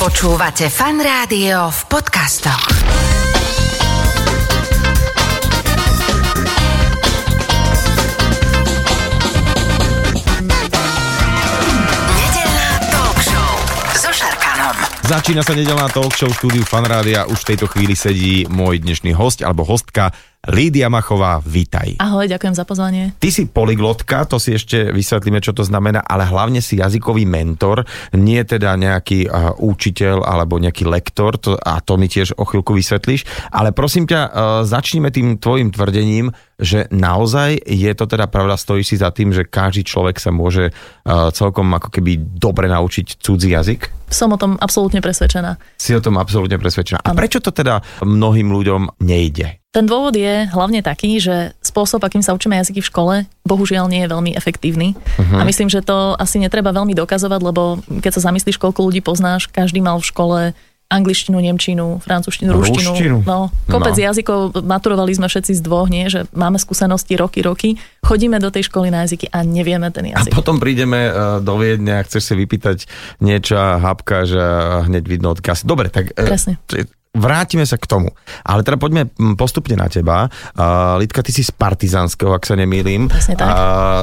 Počúvate fan rádio v podcastoch. Nedeľná talk show so. Začína sa nedelná talk show štúdiu Fanrádia. Už v tejto chvíli sedí môj dnešný host alebo hostka Lídia Machová. Vítaj. Ahoj, ďakujem za pozvanie. Ty si polyglotka, to si ešte vysvetlíme, čo to znamená, ale hlavne si jazykový mentor, nie teda nejaký uh, učiteľ alebo nejaký lektor, to, a to mi tiež o chvíľku vysvetlíš, ale prosím ťa, uh, začníme tým tvojim tvrdením, že naozaj je to teda pravda, stojíš si za tým, že každý človek sa môže uh, celkom ako keby dobre naučiť cudzí jazyk? Som o tom absolútne presvedčená. Si o tom absolútne presvedčená. A Áno. prečo to teda mnohým ľuďom nejde? Ten dôvod je hlavne taký, že spôsob, akým sa učíme jazyky v škole, bohužiaľ nie je veľmi efektívny. Uh-huh. A myslím, že to asi netreba veľmi dokazovať, lebo keď sa zamyslíš, koľko ľudí poznáš, každý mal v škole angličtinu, nemčinu, francúzštinu, Ruštinu. ruštinu. No, kopec No. jazykov, maturovali sme všetci z dvoch, nie? že máme skúsenosti roky, roky, chodíme do tej školy na jazyky a nevieme ten A jazyk. potom prídeme uh, do Viedne a chceš si vypýtať niečo a hapka, že uh, hneď vidno odkaz. Dobre, tak uh, Presne. Vrátime sa k tomu. Ale teda poďme postupne na teba. Uh, Lidka, ty si z Partizánskeho, ak sa nemýlim. Presne tak. Uh,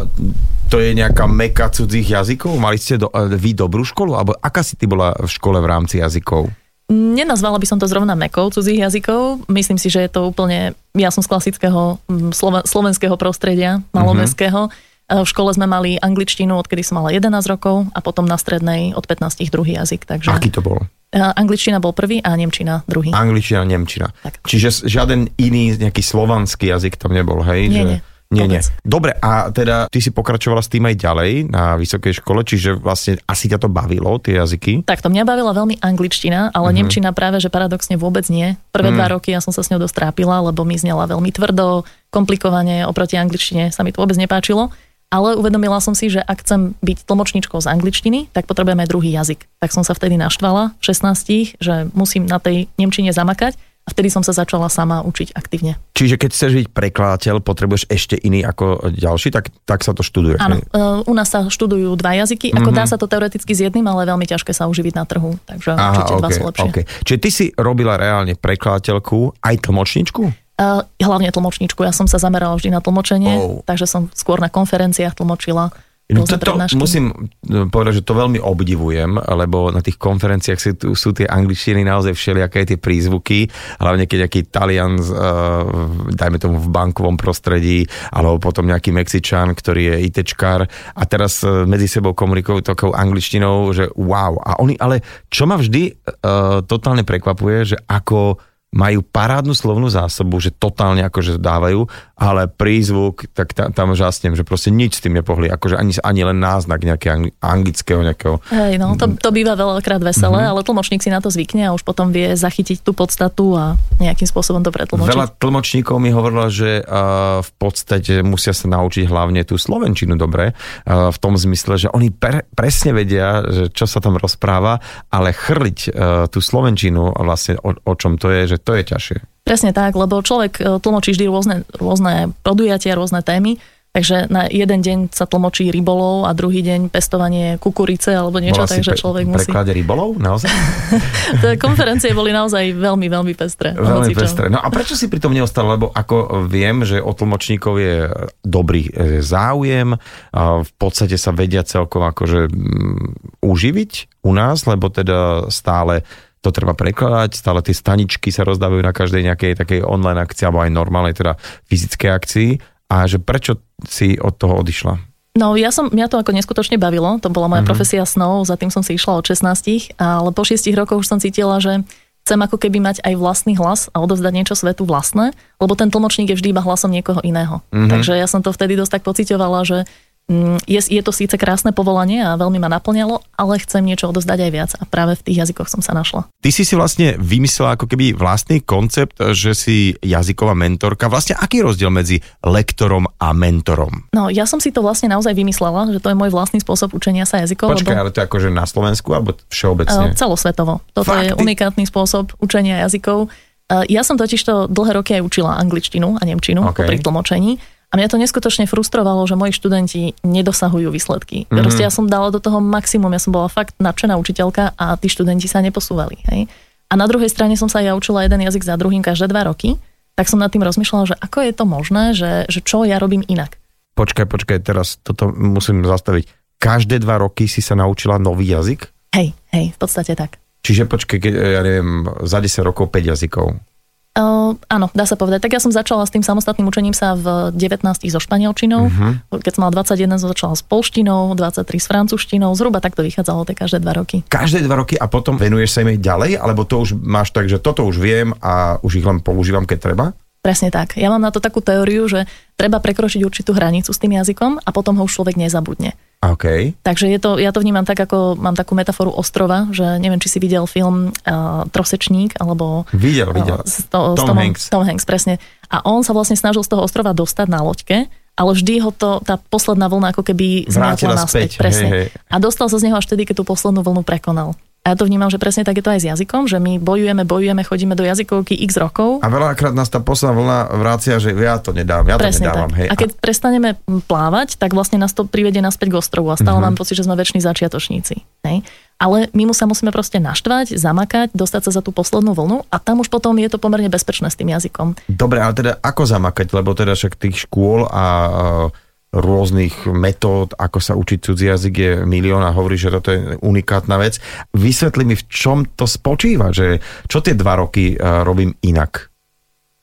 to je nejaká meka cudzích jazykov? Mali ste do, uh, vy dobrú školu? Alebo aká si ty bola v škole v rámci jazykov? Nenazvala by som to zrovna mekou cudzích jazykov. Myslím si, že je to úplne... Ja som z klasického slova, slovenského prostredia, malomestského. E, V škole sme mali angličtinu, odkedy som mala 11 rokov a potom na strednej od 15 druhý jazyk. Takže Aký to bol? Angličtina bol prvý a nemčina druhý. Angličtina, nemčina. Tak. Čiže žiaden iný nejaký slovanský jazyk tam nebol, hej? Nie, že... nie. Nie, nie. Dobre, a teda ty si pokračovala s tým aj ďalej na vysokej škole, čiže vlastne asi ťa to bavilo, tie jazyky? Tak to mňa bavila veľmi angličtina, ale mm-hmm. nemčina práve, že paradoxne vôbec nie. Prvé mm. dva roky ja som sa s ňou dosť trápila, lebo mi znela veľmi tvrdo, komplikovane, oproti angličtine sa mi to vôbec nepáčilo. Ale uvedomila som si, že ak chcem byť tlmočníčkou z angličtiny, tak potrebujem aj druhý jazyk. Tak som sa vtedy naštvala v 16, že musím na tej nemčine zamakať a vtedy som sa začala sama učiť aktívne. Čiže keď chceš byť prekladateľ, potrebuješ ešte iný ako ďalší, tak, tak sa to študuje. Áno, e, u nás sa študujú dva jazyky, ako dá sa to teoreticky s jedným, ale veľmi ťažké sa uživiť na trhu, takže určite dva sú lepšie. okay. Čiže ty si robila reálne prekladateľku, aj tlmočničku? Uh, hlavne tlmočníčku. Ja som sa zamerala vždy na tlmočenie, Oh. takže som skôr na konferenciách tlmočila. No rôzne to, to prednášky. musím e, povedať, že to veľmi obdivujem, lebo na tých konferenciách sú, tu- sú tie angličtiny naozaj všelijaké tie prízvuky, hlavne keď nejaký Talian, uh, dajme tomu v bankovom prostredí, alebo potom nejaký Mexičan, ktorý je ITčkár a teraz medzi sebou komunikujú takou angličtinou, že wow. A oni, ale čo ma vždy uh, totálne prekvapuje, že ako majú parádnu slovnú zásobu, že totálne akože dávajú, ale prízvuk, tak ta, tam žasnem, že proste nič s tým nepohli, akože ani, ani len náznak nejakého angli- anglického nejakého. Hej, no, to, to býva veľakrát veselé, Mhm. mm-hmm. ale tlmočník si na to zvykne a už potom vie zachytiť tú podstatu a nejakým spôsobom to pretlmočiť. Veľa tlmočníkov mi hovorilo, že uh, v podstate musia sa naučiť hlavne tú slovenčinu dobre, uh, v tom zmysle, že oni pre, presne vedia, že čo sa tam rozpráva, ale chrliť uh, tú slovenčinu vlastne o, o čom to je, že to je ťažšie. Presne tak, lebo človek e, tlmočí vždy rôzne, rôzne podujatia, rôzne témy, takže na jeden deň sa tlmočí rybolov a druhý deň pestovanie kukurice alebo niečo, Bola takže pre- človek musí... preklade rybolov? Naozaj? Konferencie boli naozaj veľmi, veľmi pestré. Veľmi pestré. No a prečo si pri tom neostal? Lebo ako viem, že o tlmočníkov je dobrý e, záujem, a v podstate sa vedia celkom akože mm, uživiť u nás, lebo teda stále to treba prekladať, stále tie staničky sa rozdávajú na každej nejakej takej online akcii alebo aj normálnej teda fyzickej akcii a že prečo si od toho odišla? No ja som, mňa to ako neskutočne bavilo, to bola moja mm-hmm. profesia snov, za tým som si išla od 16, ale po 6 rokoch už som cítila, že chcem ako keby mať aj vlastný hlas a odovzdať niečo svetu vlastné, lebo ten tlmočník je vždy iba hlasom niekoho iného. Mm-hmm. Takže ja som to vtedy dosť tak pocitovala, že je, je to síce krásne povolanie a veľmi ma naplňalo, ale chcem niečo odozdať aj viac a práve v tých jazykoch som sa našla. Ty si si vlastne vymyslela ako keby vlastný koncept, že si jazyková mentorka. Vlastne aký je rozdiel medzi lektorom a mentorom? No ja som si to vlastne naozaj vymyslela, že to je môj vlastný spôsob učenia sa jazykov. Počkaj, ale to je akože na Slovensku alebo všeobecne? Eh, Celosvetovo. Toto Fakt? je unikátny spôsob učenia jazykov. Eh, Ja som totiž to dlhé roky aj učila angličtinu a nemčinu OK. okay. pri tlmočení A mňa to neskutočne frustrovalo, že moji študenti nedosahujú výsledky. Mm-hmm. Proste ja som dala do toho maximum, ja som bola fakt nadšená učiteľka a tí študenti sa neposúvali. Hej? A na druhej strane som sa ja učila jeden jazyk za druhým každé dva roky, tak som nad tým rozmýšľala, že ako je to možné, že, že čo ja robím inak. Počkaj, počkaj, teraz toto musím zastaviť. Každé dva roky si sa naučila nový jazyk? Hej, hej, v podstate tak. Čiže počkaj, keď, ja neviem, za 10 rokov 5 jazykov. Uh, áno, dá sa povedať. Tak ja som začala s tým samostatným učením sa v 19 so španielčinou. Uh-huh. Keď som mala 21, som začala s polštinou, 23 s francúzštinou. Zhruba takto vychádzalo tie každé dva roky. Každé dva roky a potom venuješ sa im ďalej? Alebo to už máš tak, že toto už viem a už ich len používam, keď treba? Presne tak. Ja mám na to takú teóriu, že treba prekročiť určitú hranicu s tým jazykom a potom ho už človek nezabudne. Okay. Takže je to, ja to vnímam tak, ako mám takú metaforu ostrova, že neviem, či si videl film uh, Trosečník, alebo... Videl, videl. Uh, s to, Tom, s Tom Hanks. Tom Hanks, presne. A on sa vlastne snažil z toho ostrova dostať na loďke, ale vždy ho to, tá posledná vlna ako keby zmiatla naspäť. Späť. Presne. Hej, hej. A dostal sa z neho až vtedy, keď tú poslednú vlnu prekonal. A ja to vnímam, že presne tak je to aj s jazykom, že my bojujeme, bojujeme, chodíme do jazykovky x rokov. A veľakrát nás tá posledná vlna vrácia, že ja to nedám, ja presne to nedávam. Tak. Hej. A keď prestaneme plávať, tak vlastne nás to privedie naspäť k ostrovu a stále uh-huh. mám pocit, že sme väčší začiatočníci. Hej? Ale my mu sa musíme proste naštvať, zamakať, dostať sa za tú poslednú vlnu a tam už potom je to pomerne bezpečné s tým jazykom. Dobre, ale teda ako zamakať, lebo teda však tých škôl a rôznych metód, ako sa učiť cudzí jazyk je milión a hovorí, že toto je unikátna vec. Vysvetli mi, v čom to spočíva, že čo tie dva roky uh, robím inak?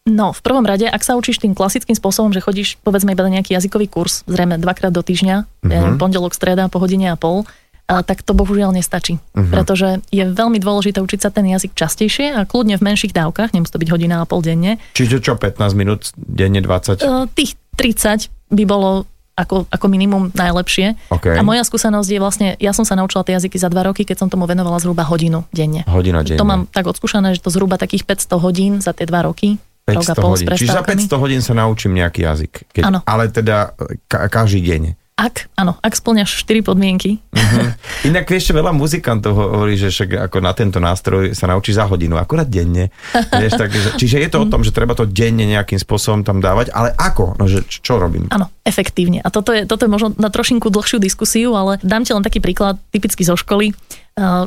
No, v prvom rade, ak sa učíš tým klasickým spôsobom, že chodíš povedzme iba na nejaký jazykový kurz, zrejme dvakrát do týždňa, neviem, pondelok, streda, po hodine a pol, a tak to bohužiaľ nestačí. Uh-huh. Pretože je veľmi dôležité učiť sa ten jazyk častejšie a kľudne v menších dávkach, nemusí to byť hodina a pol denne. Čiže čo, 15 minút denne, 20? Uh, tých 30 by bolo ako, ako minimum najlepšie. Okay. A moja skúsenosť je vlastne, ja som sa naučila tie jazyky za dva roky, keď som tomu venovala zhruba hodinu denne. Hodina denne. To mám tak odskúšané, že to zhruba takých 500 hodín za tie dva roky. 500 rok a pol hodín. Čiže za 500 hodín sa naučím nejaký jazyk. Keď. Ale teda ka- každý deň. Ak, áno, ak splňaš 4 podmienky. Uh-huh. Inak vieš, veľa muzikantov hovorí, že však ako na tento nástroj sa naučí za hodinu, akurát denne. vieš, tak, čiže je to o tom, že treba to denne nejakým spôsobom tam dávať, ale ako? No, že čo robím? Áno, efektívne. A toto je, toto je možno na trošinku dlhšiu diskusiu, ale dám ti len taký príklad, typicky zo školy.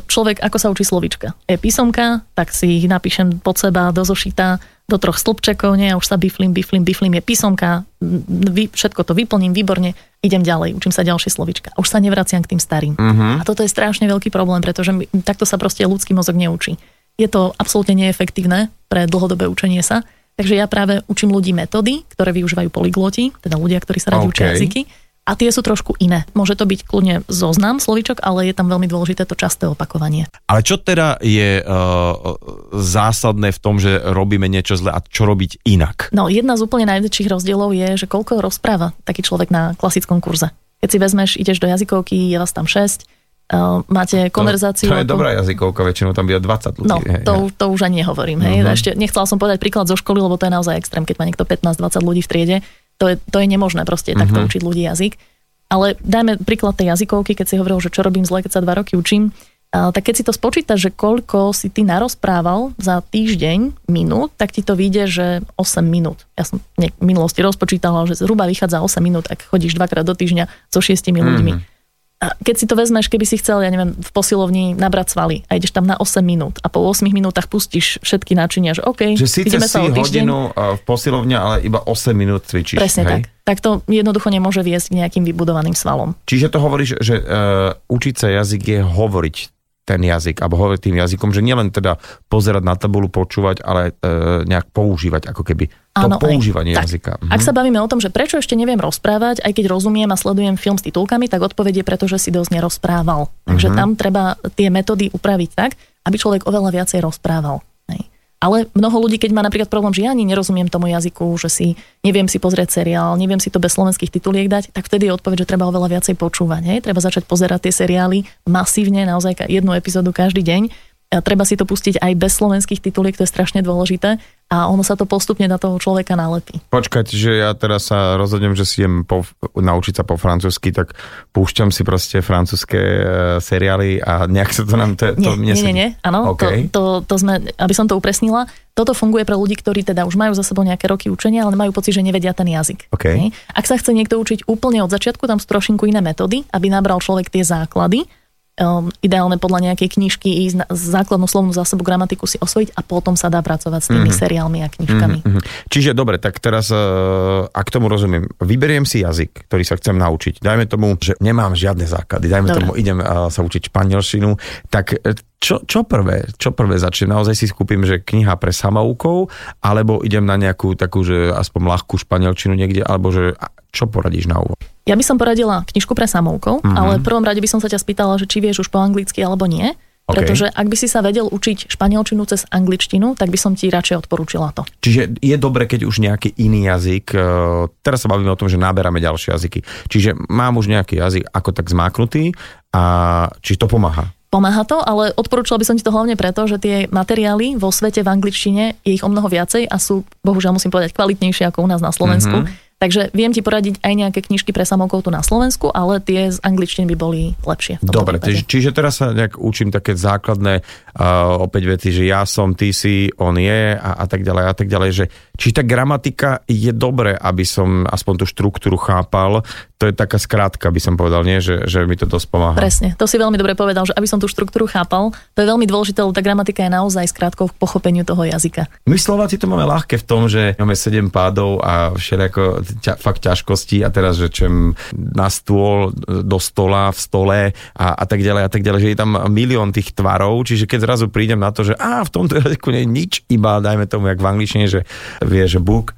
Človek, ako sa učí slovička. Je písomka, tak si ich napíšem pod seba do zošita, do troch stĺpčekov, nie, ja už sa biflim, biflim, biflim, je písomka, vy, všetko to vyplním výborne, idem ďalej, učím sa ďalšie slovička. Už sa nevraciam k tým starým. Uh-huh. A toto je strašne veľký problém, pretože my, takto sa proste ľudský mozog neučí. Je to absolútne neefektívne pre dlhodobé učenie sa, takže ja práve učím ľudí metódy, ktoré využívajú polygloti, teda ľudia, ktorí sa radi Okay. učia jazyky, a tie sú trošku iné. Môže to byť kľudne zoznam slovíčok, ale je tam veľmi dôležité to časté opakovanie. Ale čo teda je uh, zásadné v tom, že robíme niečo zle a čo robiť inak? No, jedna z úplne najväčších rozdielov je, že koľko rozpráva taký človek na klasickom kurze. Keď si vezmeš, ideš do jazykovky, je vás tam 6, uh, máte konverzáciu. To, to je ako- dobrá jazykovka, väčšinou tam býva 20 ľudí. No, hej, to, to už ani nehovorím. Hej. Mhm. Ešte nechcela som povedať príklad zo školy, lebo to je naozaj extrém, keď má niekto 15-20 ľudí v triede. To je, to je nemožné proste Mhm. takto učiť ľudí jazyk. Ale dajme príklad tej jazykovky, keď si hovoril, že čo robím zle, keď sa dva roky učím. A, tak keď si to spočítaš, že koľko si ty narozprával za týždeň minút, tak ti to vyjde, že 8 minút. Ja som v minulosti rozpočítala, že zhruba vychádza 8 minút, ak chodíš dvakrát do týždňa so šiestimi ľuďmi. Mhm. A keď si to vezmeš, keby si chcel, ja neviem, v posilovni nabrať svaly a ideš tam na 8 minút a po 8 minútach pustíš všetky náčinia, že OK, Že ideme sa o týždeň. hodinu uh, v posilovne, ale iba 8 minút cvičíš. Presne hej? tak. Tak to jednoducho nemôže viesť k nejakým vybudovaným svalom. Čiže to hovoríš, že uh, učiť sa jazyk je hovoriť ten jazyk, alebo hovoriť tým jazykom, že nielen teda pozerať na tabulu, počúvať, ale uh, nejak používať ako keby Áno, to aj. používanie Tak, jazyka. Mhm. Ak sa bavíme o tom, že prečo ešte neviem rozprávať, aj keď rozumiem a sledujem film s titulkami, tak odpoveď je preto, že si dosť nerozprával. Takže Mhm. tam treba tie metódy upraviť tak, aby človek oveľa viacej rozprával. Ale mnoho ľudí, keď má napríklad problém, že ja ani nerozumiem tomu jazyku, že si neviem si pozrieť seriál, neviem si to bez slovenských tituliek dať, tak vtedy je odpoveď, že treba oveľa viacej počúvať. Hej. Treba začať pozerať tie seriály masívne, naozaj jednu epizódu každý deň A treba si to pustiť aj bez slovenských tituliek, to je strašne dôležité a ono sa to postupne na toho človeka nalepí. Počkať, že ja teraz sa rozhodnem, že si idem po, naučiť sa po francúzsky, tak púšťam si proste francúzske e, seriály a nejak sa to nám... To, nie, to nie, nie, nie, áno, okay. to, to, to sme, aby som to upresnila, toto funguje pre ľudí, ktorí teda už majú za sebou nejaké roky učenia, ale majú pocit, že nevedia ten jazyk. Okay. Ak sa chce niekto učiť úplne od začiatku, tam sú trošinku iné metódy, aby nabral človek tie základy, um, ideálne podľa nejakej knižky ísť na základnú slovnú zásobu gramatiku si osvojiť a potom sa dá pracovať s tými mm-hmm. seriálmi a knižkami. Mm-hmm. Čiže dobre, tak teraz, uh, ak tomu rozumiem, vyberiem si jazyk, ktorý sa chcem naučiť. Dajme tomu, že nemám žiadne základy. Dajme dobre. tomu, idem uh, sa učiť španielšinu. Tak e, čo, čo prvé? Čo prvé začnem? Naozaj si skúpim, že kniha pre samoukov, alebo idem na nejakú takú, že aspoň ľahkú španielčinu niekde, alebo že čo poradíš na úvod? Ja by som poradila knižku pre samoukov, mm-hmm. ale v prvom rade by som sa ťa spýtala, že či vieš už po anglicky alebo nie. Okay. Pretože ak by si sa vedel učiť španielčinu cez angličtinu, tak by som ti radšej odporúčila to. Čiže je dobre, keď už nejaký iný jazyk, e, teraz sa bavíme o tom, že naberáme ďalšie jazyky. Čiže mám už nejaký jazyk ako tak zmáknutý a či to pomáha? Pomáha to, ale odporúčala by som ti to hlavne preto, že tie materiály vo svete v angličtine je ich o mnoho viacej a sú, bohužiaľ musím povedať, kvalitnejšie ako u nás na Slovensku. Mm-hmm. Takže viem ti poradiť aj nejaké knižky pre samoukov tu na Slovensku, ale tie z angličtiny by boli lepšie. Dobre, čiže, čiže teraz sa nejak učím také základné uh, opäť veci, že ja som, ty si, on je a, a tak ďalej a tak ďalej, že či tá gramatika je dobré, aby som aspoň tú štruktúru chápal, to je taká skrátka, by som povedal, nie? Že, že mi to dosť pomáha. Presne, to si veľmi dobre povedal, že aby som tú štruktúru chápal, to je veľmi dôležité, lebo tá gramatika je naozaj skrátkou v pochopeniu toho jazyka. My Slováci to máme ľahké v tom, že máme sedem pádov a všelijako ťa, fakt ťažkosti a teraz, že čem na stôl, do stola, v stole a, a tak ďalej a tak ďalej, že je tam milión tých tvarov, čiže keď zrazu prídem na to, že a v tomto jazyku nie je nič, iba dajme tomu, jak v angličtine, že vie, že book,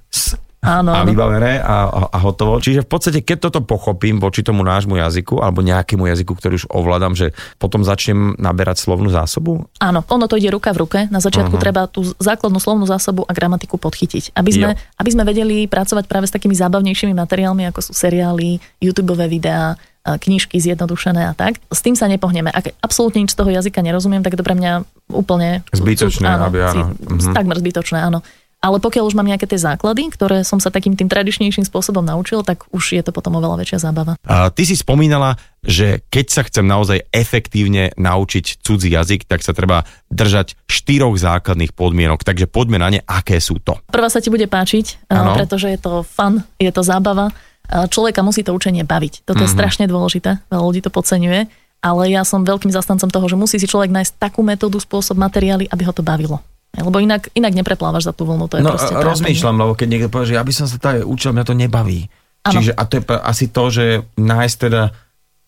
Áno, a vybavené a, a, a hotovo. Čiže v podstate, keď toto pochopím voči tomu nášmu jazyku alebo nejakému jazyku, ktorý už ovládam, že potom začnem naberať slovnú zásobu? Áno, ono to ide ruka v ruke. Na začiatku uh-huh. treba tú základnú slovnú zásobu a gramatiku podchytiť. Aby sme, aby sme vedeli pracovať práve s takými zábavnejšími materiálmi, ako sú seriály, YouTube videá, knižky zjednodušené a tak. S tým sa nepohneme. Ak absolútne nič z toho jazyka nerozumiem, tak to pre mňa úplne... Zbytočné, áno, aby áno. Mhm. Takmer zbytočné, áno. Ale pokiaľ už mám nejaké tie základy, ktoré som sa takým tým tradičnejším spôsobom naučil, tak už je to potom oveľa väčšia zábava. A ty si spomínala, že keď sa chcem naozaj efektívne naučiť cudzí jazyk, tak sa treba držať štyroch základných podmienok. Takže poďme na ne, aké sú to. Prvá sa ti bude páčiť, ano. pretože je to fun, je to zábava. Človeka musí to učenie baviť. Toto mm-hmm. je mhm. strašne dôležité, veľa ľudí to podceňuje ale ja som veľkým zastancom toho, že musí si človek nájsť takú metódu, spôsob, materiály, aby ho to bavilo. Lebo inak, inak nepreplávaš za tú vlnu. To je no, rozmýšľam, lebo keď niekto povie, že ja by som sa tady učil, mňa to nebaví. Ano. Čiže a to je asi to, že nájsť teda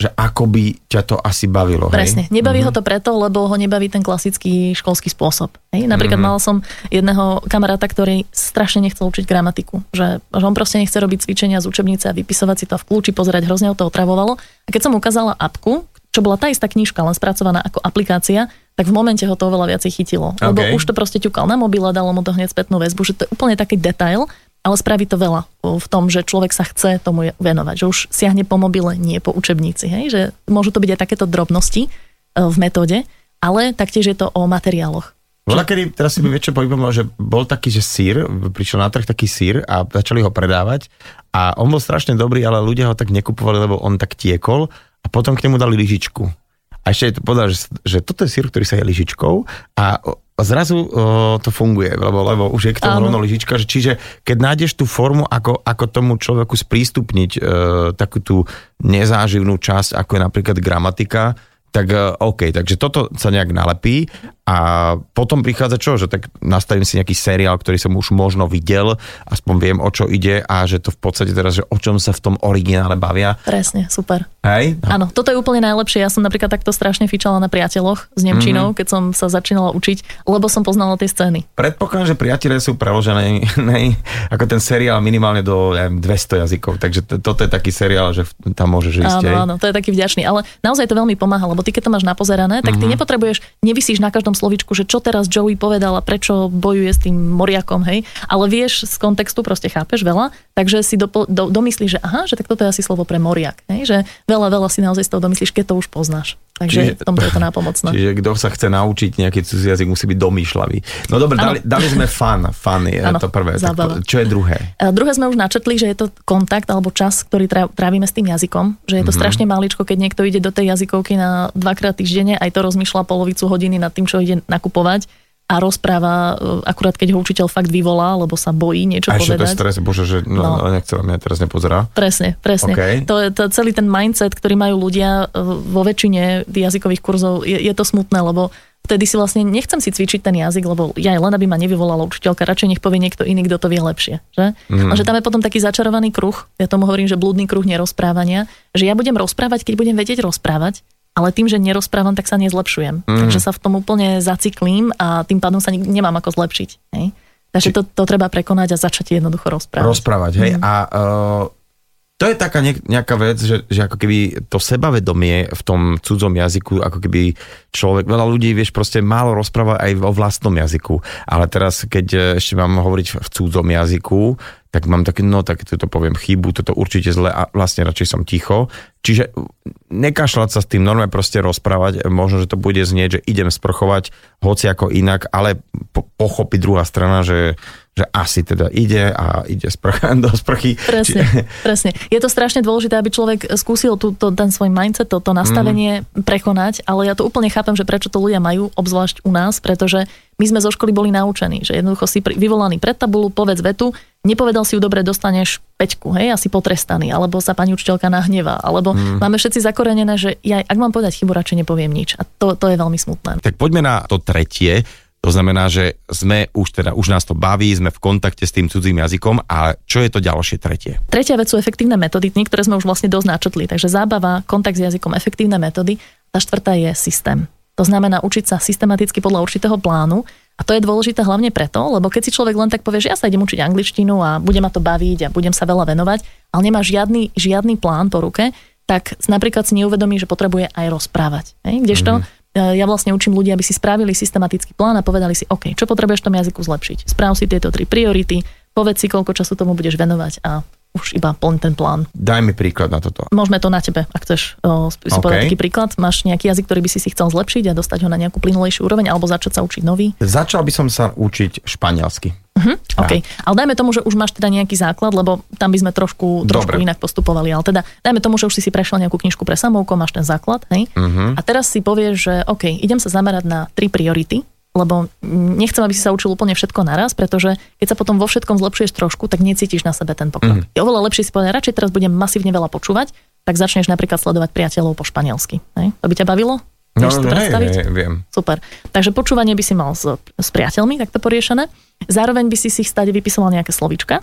že ako by ťa to asi bavilo. Presne. Hej? Nebaví mm-hmm. ho to preto, lebo ho nebaví ten klasický školský spôsob. Hej? Napríklad mm-hmm. mal som jedného kamaráta, ktorý strašne nechcel učiť gramatiku. Že, že on proste nechce robiť cvičenia z učebnice a vypisovať si to v kľúči, pozerať, hrozne ho to otravovalo. A keď som ukázala apku, čo bola tá istá knižka, len spracovaná ako aplikácia, tak v momente ho to oveľa viacej chytilo. Okay. Lebo už to proste ťukal na mobil a dalo mu to hneď spätnú väzbu, že to je úplne taký detail, ale spraví to veľa v tom, že človek sa chce tomu venovať, že už siahne po mobile, nie po učebnici, hej? že môžu to byť aj takéto drobnosti e, v metóde, ale taktiež je to o materiáloch. Bola kedy, teraz si mi viečo povedal, že bol taký, že sír, prišiel na trh taký sír a začali ho predávať a on bol strašne dobrý, ale ľudia ho tak nekupovali, lebo on tak tiekol a potom k nemu dali lyžičku. A ešte povedal, že, že toto je sír, ktorý sa je lyžičkou a zrazu o, to funguje, lebo, lebo už je k tomu rovno lyžička, že čiže keď nájdeš tú formu, ako, ako tomu človeku sprístupniť e, takú tú nezáživnú časť, ako je napríklad gramatika, tak e, OK, takže toto sa nejak nalepí a potom prichádza čo, že tak nastavím si nejaký seriál, ktorý som už možno videl, aspoň viem, o čo ide a že to v podstate teraz, že o čom sa v tom originále bavia. Presne, super. Hej? No. Áno, toto je úplne najlepšie. Ja som napríklad takto strašne fičala na priateľoch s Nemčinou, mm-hmm. keď som sa začínala učiť, lebo som poznala tie scény. Predpokladám, že priatelia sú preložené ne, ako ten seriál minimálne do neviem, 200 jazykov, takže to, toto je taký seriál, že tam môžeš ísť. Áno, áno, to je taký vďačný, ale naozaj to veľmi pomáha, lebo ty keď to máš napozerané, tak ty mm-hmm. nepotrebuješ, nevysíš na každom tom slovičku, že čo teraz Joey povedal a prečo bojuje s tým moriakom, hej, ale vieš z kontextu, proste chápeš veľa, takže si do, do, domyslíš, že aha, že tak toto je asi slovo pre moriak, hej, že veľa, veľa si naozaj z toho domyslíš, keď to už poznáš. Takže čiže, v tomto je to nápomocné. Čiže kto sa chce naučiť nejaký cudzí jazyk, musí byť domýšľavý. No dobre, dali, dali sme fan, fan je ano, to prvé. Tak, čo je druhé? A druhé sme už načetli, že je to kontakt alebo čas, ktorý trávime s tým jazykom. Že je to mm-hmm. strašne maličko, keď niekto ide do tej jazykovky na dvakrát týždenne, aj to rozmýšľa polovicu hodiny nad tým, čo ide nakupovať a rozpráva, e, akurát keď ho učiteľ fakt vyvolá, lebo sa bojí niečo a povedať. A to je stres, bože, že no, no. nechce mňa teraz nepozerá. Presne, presne. Okay. To, to, celý ten mindset, ktorý majú ľudia e, vo väčšine jazykových kurzov, je, je to smutné, lebo vtedy si vlastne nechcem si cvičiť ten jazyk, lebo ja len aby ma nevyvolala učiteľka, radšej nech povie niekto iný, kto to vie lepšie. Že? Mm. A že tam je potom taký začarovaný kruh, ja tomu hovorím, že blúdny kruh nerozprávania, že ja budem rozprávať, keď budem vedieť rozprávať, ale tým, že nerozprávam, tak sa nezlepšujem. Mm. Takže sa v tom úplne zaciklím a tým pádom sa nemám ako zlepšiť. Hej? Takže Či... to, to treba prekonať a začať jednoducho rozprávať. Rozprávať, hej. Mm. A uh, to je taká nejaká vec, že, že ako keby to sebavedomie v tom cudzom jazyku, ako keby človek, veľa ľudí, vieš, proste málo rozpráva aj o vlastnom jazyku. Ale teraz, keď e, ešte mám hovoriť v cudzom jazyku, tak mám také, no tak to poviem chybu, toto určite zle a vlastne radšej som ticho. Čiže nekašľať sa s tým normálne proste rozprávať, možno, že to bude znieť, že idem sprchovať hoci ako inak, ale po, pochopí druhá strana, že, že asi teda ide a ide sprch, do sprchy. Presne, Či... presne. Je to strašne dôležité, aby človek skúsil tú, to, ten svoj mindset, to, to nastavenie mm. prekonať, ale ja to úplne chápem, že prečo to ľudia majú, obzvlášť u nás, pretože my sme zo školy boli naučení, že jednoducho si vyvolaný pred tabulu, povedz vetu, nepovedal si ju dobre, dostaneš peťku, hej, asi potrestaný, alebo sa pani učiteľka nahnevá, alebo mm. máme všetci zakorenené, že ja, ak mám povedať chybu, radšej nepoviem nič. A to, to je veľmi smutné. Tak poďme na to tretie. To znamená, že sme už teda, už nás to baví, sme v kontakte s tým cudzím jazykom a čo je to ďalšie tretie? Tretia vec sú efektívne metódy, ktoré sme už vlastne dosť načetli. Takže zábava, kontakt s jazykom, efektívne metódy. Tá štvrtá je systém. To znamená učiť sa systematicky podľa určitého plánu. A to je dôležité hlavne preto, lebo keď si človek len tak povie, že ja sa idem učiť angličtinu a bude ma to baviť a budem sa veľa venovať, ale nemá žiadny, žiadny plán po ruke, tak napríklad si neuvedomí, že potrebuje aj rozprávať. Hej? Kdežto mm-hmm. Ja vlastne učím ľudí, aby si spravili systematický plán a povedali si, OK, čo potrebuješ v tom jazyku zlepšiť? Správ si tieto tri priority, povedz si, koľko času tomu budeš venovať a už iba plň ten plán. Daj mi príklad na toto. Môžeme to na tebe, ak chceš o, si okay. povedať taký príklad. Máš nejaký jazyk, ktorý by si si chcel zlepšiť a dostať ho na nejakú plynulejšiu úroveň, alebo začať sa učiť nový? Začal by som sa učiť španielsky. Uh-huh, OK, ale dajme tomu, že už máš teda nejaký základ, lebo tam by sme trošku, trošku inak postupovali, ale teda dajme tomu, že už si si prešiel nejakú knižku pre samouko, máš ten základ, hej? Uh-huh. A teraz si povieš, že OK, idem sa zamerať na tri priority, lebo nechcem, aby si sa učil úplne všetko naraz, pretože keď sa potom vo všetkom zlepšuješ trošku, tak necítiš na sebe ten pokrok. Mm. Je oveľa lepšie si povedať, radšej teraz budem masívne veľa počúvať, tak začneš napríklad sledovať priateľov po španielsky. Hej? To by ťa bavilo? No, Vieš no, to predstaviť? Hej, hej, viem. Super. Takže počúvanie by si mal s, s priateľmi, takto poriešené. Zároveň by si si stade vypisoval nejaké slovíčka,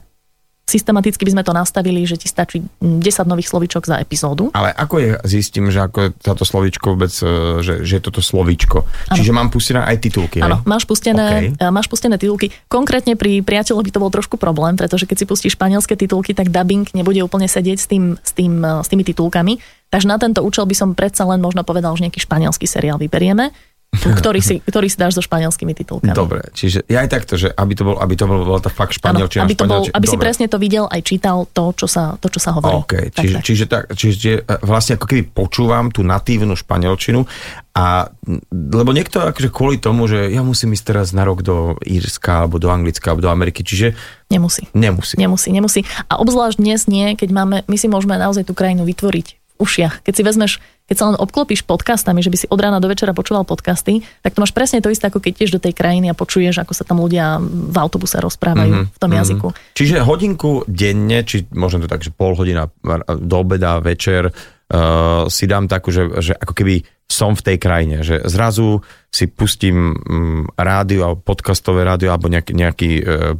systematicky by sme to nastavili, že ti stačí 10 nových slovíčok za epizódu. Ale ako je, zistím, že ako táto slovíčko vôbec, e, že, že je toto slovíčko. Ano. Čiže mám pustené aj titulky. Áno, máš pustené, okay. E, máš pustené titulky. Konkrétne pri by to bol trošku problém, pretože keď si pustíš španielské titulky, tak dubbing nebude úplne sedieť s, tým, s, tým, e, s tými titulkami. Takže na tento účel by som predsa len možno povedal, že nejaký španielský seriál vyberieme ktorý si, ktorý si dáš so španielskými titulkami. Dobre, čiže ja aj takto, že aby to bol, aby to bol, bola tá fakt španielčina. Aby, to bol, aby si presne to videl aj čítal to, čo sa, to, čo sa hovorí. Okay, čiže, tak, čiže, tak, čiže e, vlastne ako keby počúvam tú natívnu španielčinu a lebo niekto akože kvôli tomu, že ja musím ísť teraz na rok do Írska alebo do Anglicka alebo do Ameriky, čiže Nemusí. Nemusí. Nemusí, nemusí. A obzvlášť dnes nie, keď máme, my si môžeme naozaj tú krajinu vytvoriť ušiach. Keď si vezmeš, keď sa len obklopíš podcastami, že by si od rána do večera počúval podcasty, tak to máš presne to isté, ako keď tiež do tej krajiny a počuješ, ako sa tam ľudia v autobuse rozprávajú mm-hmm, v tom mm-hmm. jazyku. Čiže hodinku denne, či možno to tak, že pol hodina do obeda, večer, uh, si dám takú, že, že ako keby som v tej krajine, že zrazu si pustím um, rádio podcastové rádio alebo nejaký, nejaký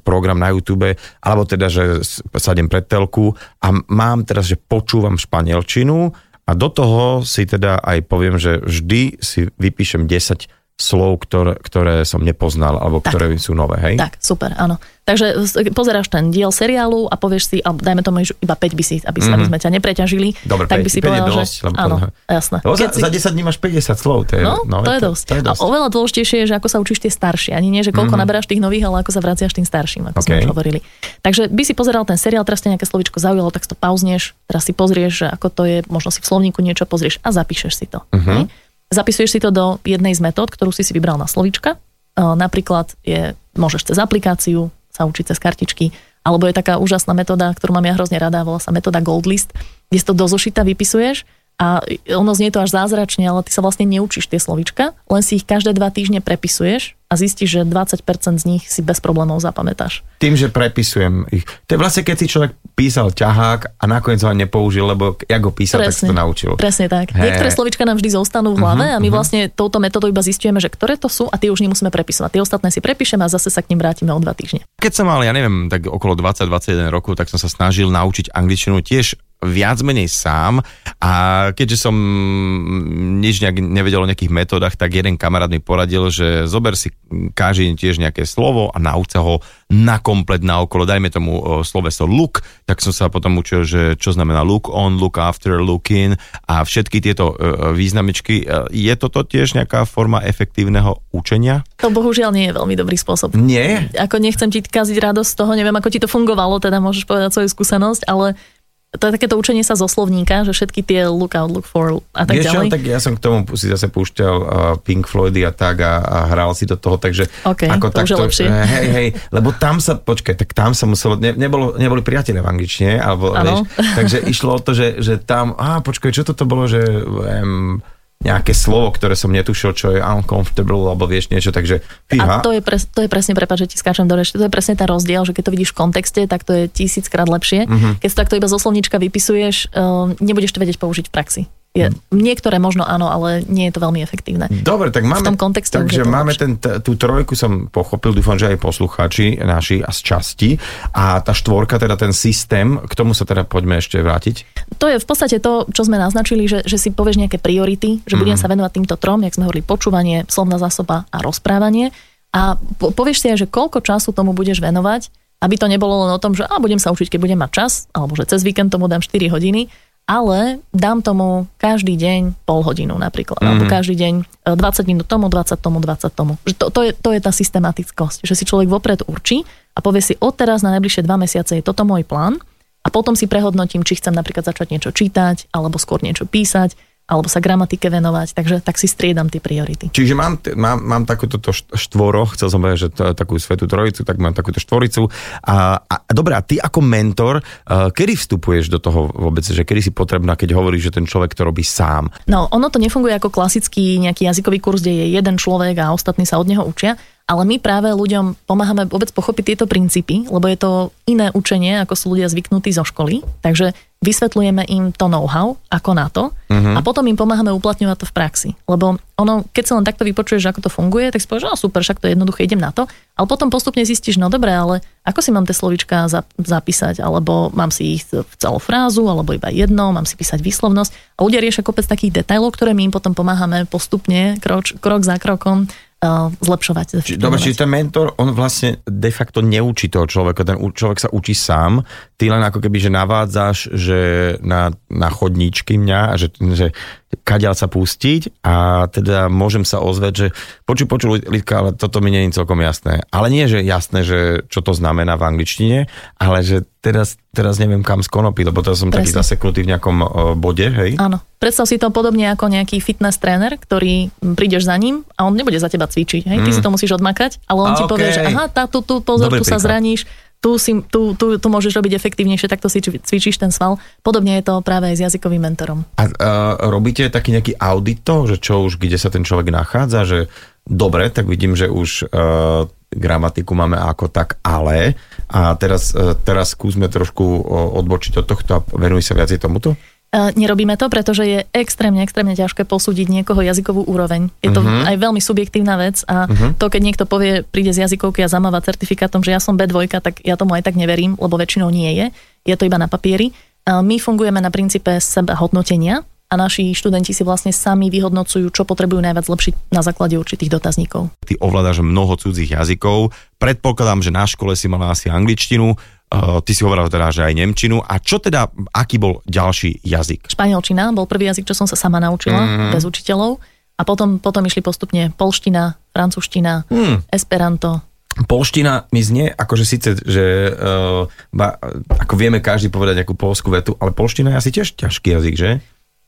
program na YouTube, alebo teda, že sadem pred telku a mám teraz, že počúvam španielčinu a do toho si teda aj poviem, že vždy si vypíšem 10 slov, ktoré, ktoré som nepoznal, alebo tak. ktoré sú nové, hej? Tak, super, áno. Takže pozeráš ten diel seriálu a povieš si, a dajme tomu iba 5 by si, aby, mm-hmm. aby sme ťa nepreťažili, Dobre, tak 5, by si povedal, dosť, že áno, jasné. Lebo za, si... za 10 dní máš 50 slov, to je, no, no, to, je dosť. to je dosť. A oveľa dôležitejšie je, že ako sa učíš tie staršie, ani nie, že koľko mm-hmm. naberáš tých nových, ale ako sa vraciaš tým starším, ako okay. sme už hovorili. Takže by si pozeral ten seriál, teraz ťa nejaké slovičko zaujalo, tak si to pauzneš, teraz si pozrieš, ako to je, možno si v slovníku niečo pozrieš a zapíšeš si to. Mm-hmm. Zapisuješ si to do jednej z metód, ktorú si si vybral na slovíčka. Napríklad je, môžeš cez aplikáciu sa učiť cez kartičky, alebo je taká úžasná metóda, ktorú mám ja hrozne rada, volá sa metóda Gold List, kde si to do zošita vypisuješ a ono znie to až zázračne, ale ty sa vlastne neučíš tie slovička, len si ich každé dva týždne prepisuješ a zistíš, že 20% z nich si bez problémov zapamätáš. Tým, že prepisujem ich. To je vlastne, keď si človek písal ťahák a nakoniec ho nepoužil, lebo jak ho písal, presne, tak si to naučil. Presne tak. Hey. Niektoré slovička nám vždy zostanú v hlave uh-huh, a my uh-huh. vlastne touto metodou iba zistujeme, že ktoré to sú a tie už nemusíme prepisovať. Tie ostatné si prepíšeme a zase sa k ním vrátime o dva týždne. Keď som mal, ja neviem, tak okolo 20-21 rokov, tak som sa snažil naučiť angličtinu tiež viac menej sám a keďže som nič nejak nevedel o nejakých metódach, tak jeden kamarát mi poradil, že zober si každý tiež nejaké slovo a nauč sa ho na komplet na okolo, dajme tomu sloveso look, tak som sa potom učil, že čo znamená look on, look after, look in a všetky tieto významičky. Je toto tiež nejaká forma efektívneho učenia? To bohužiaľ nie je veľmi dobrý spôsob. Nie? Ako nechcem ti kaziť radosť z toho, neviem ako ti to fungovalo, teda môžeš povedať svoju skúsenosť, ale to je takéto učenie sa zo slovníka, že všetky tie look out, look for a tak Vieš ďalej. Čo, tak ja som k tomu si zase púšťal uh, Pink Floydy a tak a, a hral si do toho, takže okay, ako to takto, lepšie. hej, hej, lebo tam sa, počkaj, tak tam sa muselo, ne, nebolo, neboli priatelia v angličtine, alebo, vieš, takže išlo o to, že, že tam, a počkaj, čo toto bolo, že um, nejaké slovo, ktoré som netušil, čo je uncomfortable, alebo vieš niečo, takže fíha. A to je, pres, to je presne, prepáč, že ti skáčem do reči, to je presne ten rozdiel, že keď to vidíš v kontexte, tak to je tisíckrát lepšie. Mm-hmm. Keď to takto iba zo slovníčka vypisuješ, uh, nebudeš to vedieť použiť v praxi. Je, niektoré možno áno, ale nie je to veľmi efektívne. Dobre, tak máme, v tom kontexte takže máme ten, tú trojku som pochopil, dúfam, že aj poslucháči naši a z časti. A tá štvorka, teda ten systém, k tomu sa teda poďme ešte vrátiť. To je v podstate to, čo sme naznačili, že, že si povieš nejaké priority, že mm. budem sa venovať týmto trom, jak sme hovorili, počúvanie, slovná zásoba a rozprávanie. A po, povieš si aj, že koľko času tomu budeš venovať, aby to nebolo len o tom, že a budem sa učiť, keď budem mať čas, alebo že cez víkend tomu dám 4 hodiny, ale dám tomu každý deň pol hodinu napríklad, mm. alebo mhm. každý deň 20 e, minút tomu, 20 tomu, 20 tomu. Že to, to, je, to je tá systematickosť, že si človek vopred určí a povie si, odteraz na najbližšie dva mesiace je toto môj plán a potom si prehodnotím, či chcem napríklad začať niečo čítať, alebo skôr niečo písať, alebo sa gramatike venovať, takže tak si striedam tie priority. Čiže mám, mám, mám takúto štvoro, chcel som povedať, že to, takú svetú trojicu, tak mám takúto štvoricu. A, a, a dobré, a ty ako mentor, uh, kedy vstupuješ do toho vôbec, že kedy si potrebná, keď hovoríš, že ten človek to robí sám? No, ono to nefunguje ako klasický nejaký jazykový kurz, kde je jeden človek a ostatní sa od neho učia, ale my práve ľuďom pomáhame vôbec pochopiť tieto princípy, lebo je to iné učenie, ako sú ľudia zvyknutí zo školy. Takže vysvetľujeme im to know-how, ako na to uh-huh. a potom im pomáhame uplatňovať to v praxi. Lebo ono, keď sa len takto vypočuješ, ako to funguje, tak si povieš, no super, však to je jednoduché, idem na to. Ale potom postupne zistíš, no dobre, ale ako si mám tie slovička zapísať, alebo mám si ich v celú frázu, alebo iba jedno, mám si písať výslovnosť. A ľudia riešia kopec takých detailov, ktoré my im potom pomáhame postupne, kroč, krok za krokom zlepšovať. Či, dobre, čiže ten mentor, on vlastne de facto neučí toho človeka, ten človek sa učí sám, ty len ako keby, že navádzaš, že na, na chodníčky mňa, že, že kadiaľ sa pustiť a teda môžem sa ozvať, že počuj, počuj, Lidka, ale toto mi nie je celkom jasné. Ale nie, že jasné, že čo to znamená v angličtine, ale že teraz, teraz neviem kam skonopiť, lebo teraz som Presne. taký zaseknutý v nejakom bode, hej? Áno. Predstav si to podobne ako nejaký fitness tréner, ktorý prídeš za ním a on nebude za teba cvičiť, hej? Ty mm. si to musíš odmakať, ale on a ti okay. povie, že aha, tá, tu, tu, pozor, Dobrý tu sa zraníš, tu, si, tu, tu, tu môžeš robiť efektívnejšie, takto si cvičíš ten sval. Podobne je to práve aj s jazykovým mentorom. A uh, robíte taký nejaký audit to, že čo už, kde sa ten človek nachádza, že dobre, tak vidím, že už uh, gramatiku máme ako tak, ale a teraz, uh, teraz skúsme trošku odbočiť od tohto a venuj sa viacej tomuto? Nerobíme to, pretože je extrémne, extrémne ťažké posúdiť niekoho jazykovú úroveň. Je to uh-huh. aj veľmi subjektívna vec a uh-huh. to, keď niekto povie, príde z jazykovky a zamáva certifikátom, že ja som B2, tak ja tomu aj tak neverím, lebo väčšinou nie je. Je to iba na papieri. My fungujeme na princípe seba hodnotenia a naši študenti si vlastne sami vyhodnocujú, čo potrebujú najviac zlepšiť na základe určitých dotazníkov. Ty ovládaš mnoho cudzích jazykov. Predpokladám, že na škole si mala asi angličtinu ty si hovoril teda, že aj Nemčinu. A čo teda, aký bol ďalší jazyk? Španielčina bol prvý jazyk, čo som sa sama naučila, mm-hmm. bez učiteľov. A potom, potom išli postupne polština, francúzština, mm. esperanto, Polština mi znie, akože síce, že uh, ba, ako vieme každý povedať nejakú polskú vetu, ale polština je asi tiež ťažký jazyk, že?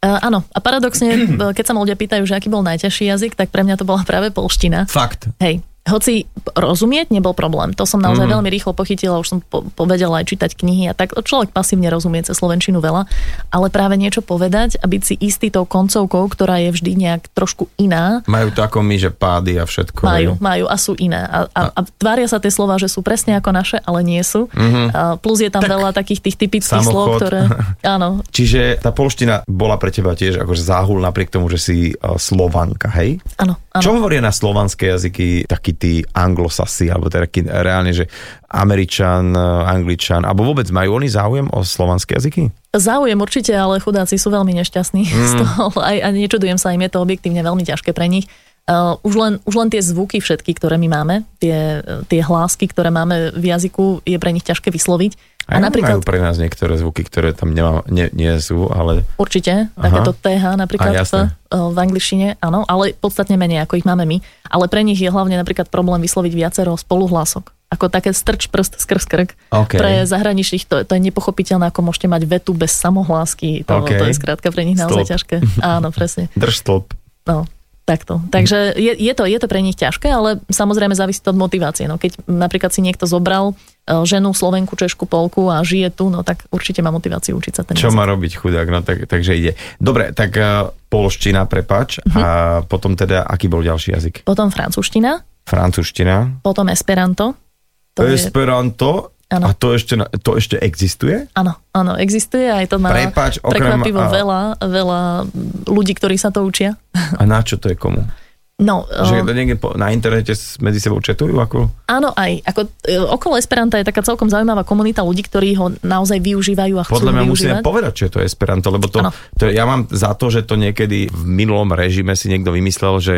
Uh, áno, a paradoxne, keď sa ma ľudia pýtajú, že aký bol najťažší jazyk, tak pre mňa to bola práve polština. Fakt. Hej, hoci rozumieť nebol problém. To som naozaj mm. veľmi rýchlo pochytila, už som po, povedala aj čítať knihy a tak. Človek pasívne rozumie cez slovenčinu veľa, ale práve niečo povedať a byť si istý tou koncovkou, ktorá je vždy nejak trošku iná. Majú to ako my, že pády a všetko. Majú, majú a sú iné. A, a, a tvária sa tie slova, že sú presne ako naše, ale nie sú. Mm-hmm. A plus je tam tak veľa takých tých typických samochod. slov, ktoré... Áno. Čiže tá polština bola pre teba tiež akože záhul napriek tomu, že si uh, Slovanka, hej? Áno. Čo hovoria na slovanské jazyky takí tí anglosasi, alebo teda taký reálne, že Američan, Angličan, alebo vôbec majú oni záujem o slovanské jazyky? Záujem určite, ale chudáci sú veľmi nešťastní mm. z toho. Aj, a nečudujem sa, im je to objektívne veľmi ťažké pre nich. Uh, už, len, už len tie zvuky všetky, ktoré my máme, tie, tie hlásky, ktoré máme v jazyku, je pre nich ťažké vysloviť. A, a napríklad... majú pre nás niektoré zvuky, ktoré tam nemá, nie, nie sú, ale... Určite, takéto TH napríklad v, eh, v angličtine, áno, ale podstatne menej, ako ich máme my. Ale pre nich je hlavne napríklad problém vysloviť viacero spoluhlások. Ako také strč prst skrz krk. Okay. Pre zahraničných to, to je nepochopiteľné, ako môžete mať vetu bez samohlásky. To, okay. to je skrátka pre nich naozaj ťažké. Áno, presne. Drž stop. No. Takto. Takže je, je, to, je to pre nich ťažké, ale samozrejme závisí to od motivácie. No, keď napríklad si niekto zobral ženu, Slovenku, Češku, Polku a žije tu, no tak určite má motiváciu učiť sa ten Čo jazyk. má robiť chudák, no tak, takže ide. Dobre, tak uh, polština, prepač, uh-huh. a potom teda, aký bol ďalší jazyk? Potom francúzština. Francúzština. Potom esperanto. To Esperanto, Ano. A to ešte, to ešte existuje? Áno, áno, existuje aj to má Prepač, okrem, prekvapivo a... veľa, veľa ľudí, ktorí sa to učia. A na čo to je komu? No, že to niekde na internete medzi sebou četujú? Ako? Áno, aj. Ako, e, okolo Esperanta je taká celkom zaujímavá komunita ľudí, ktorí ho naozaj využívajú a chcú Podľa mňa využívať. musíme povedať, čo je to Esperanto, lebo to, to, ja mám za to, že to niekedy v minulom režime si niekto vymyslel, že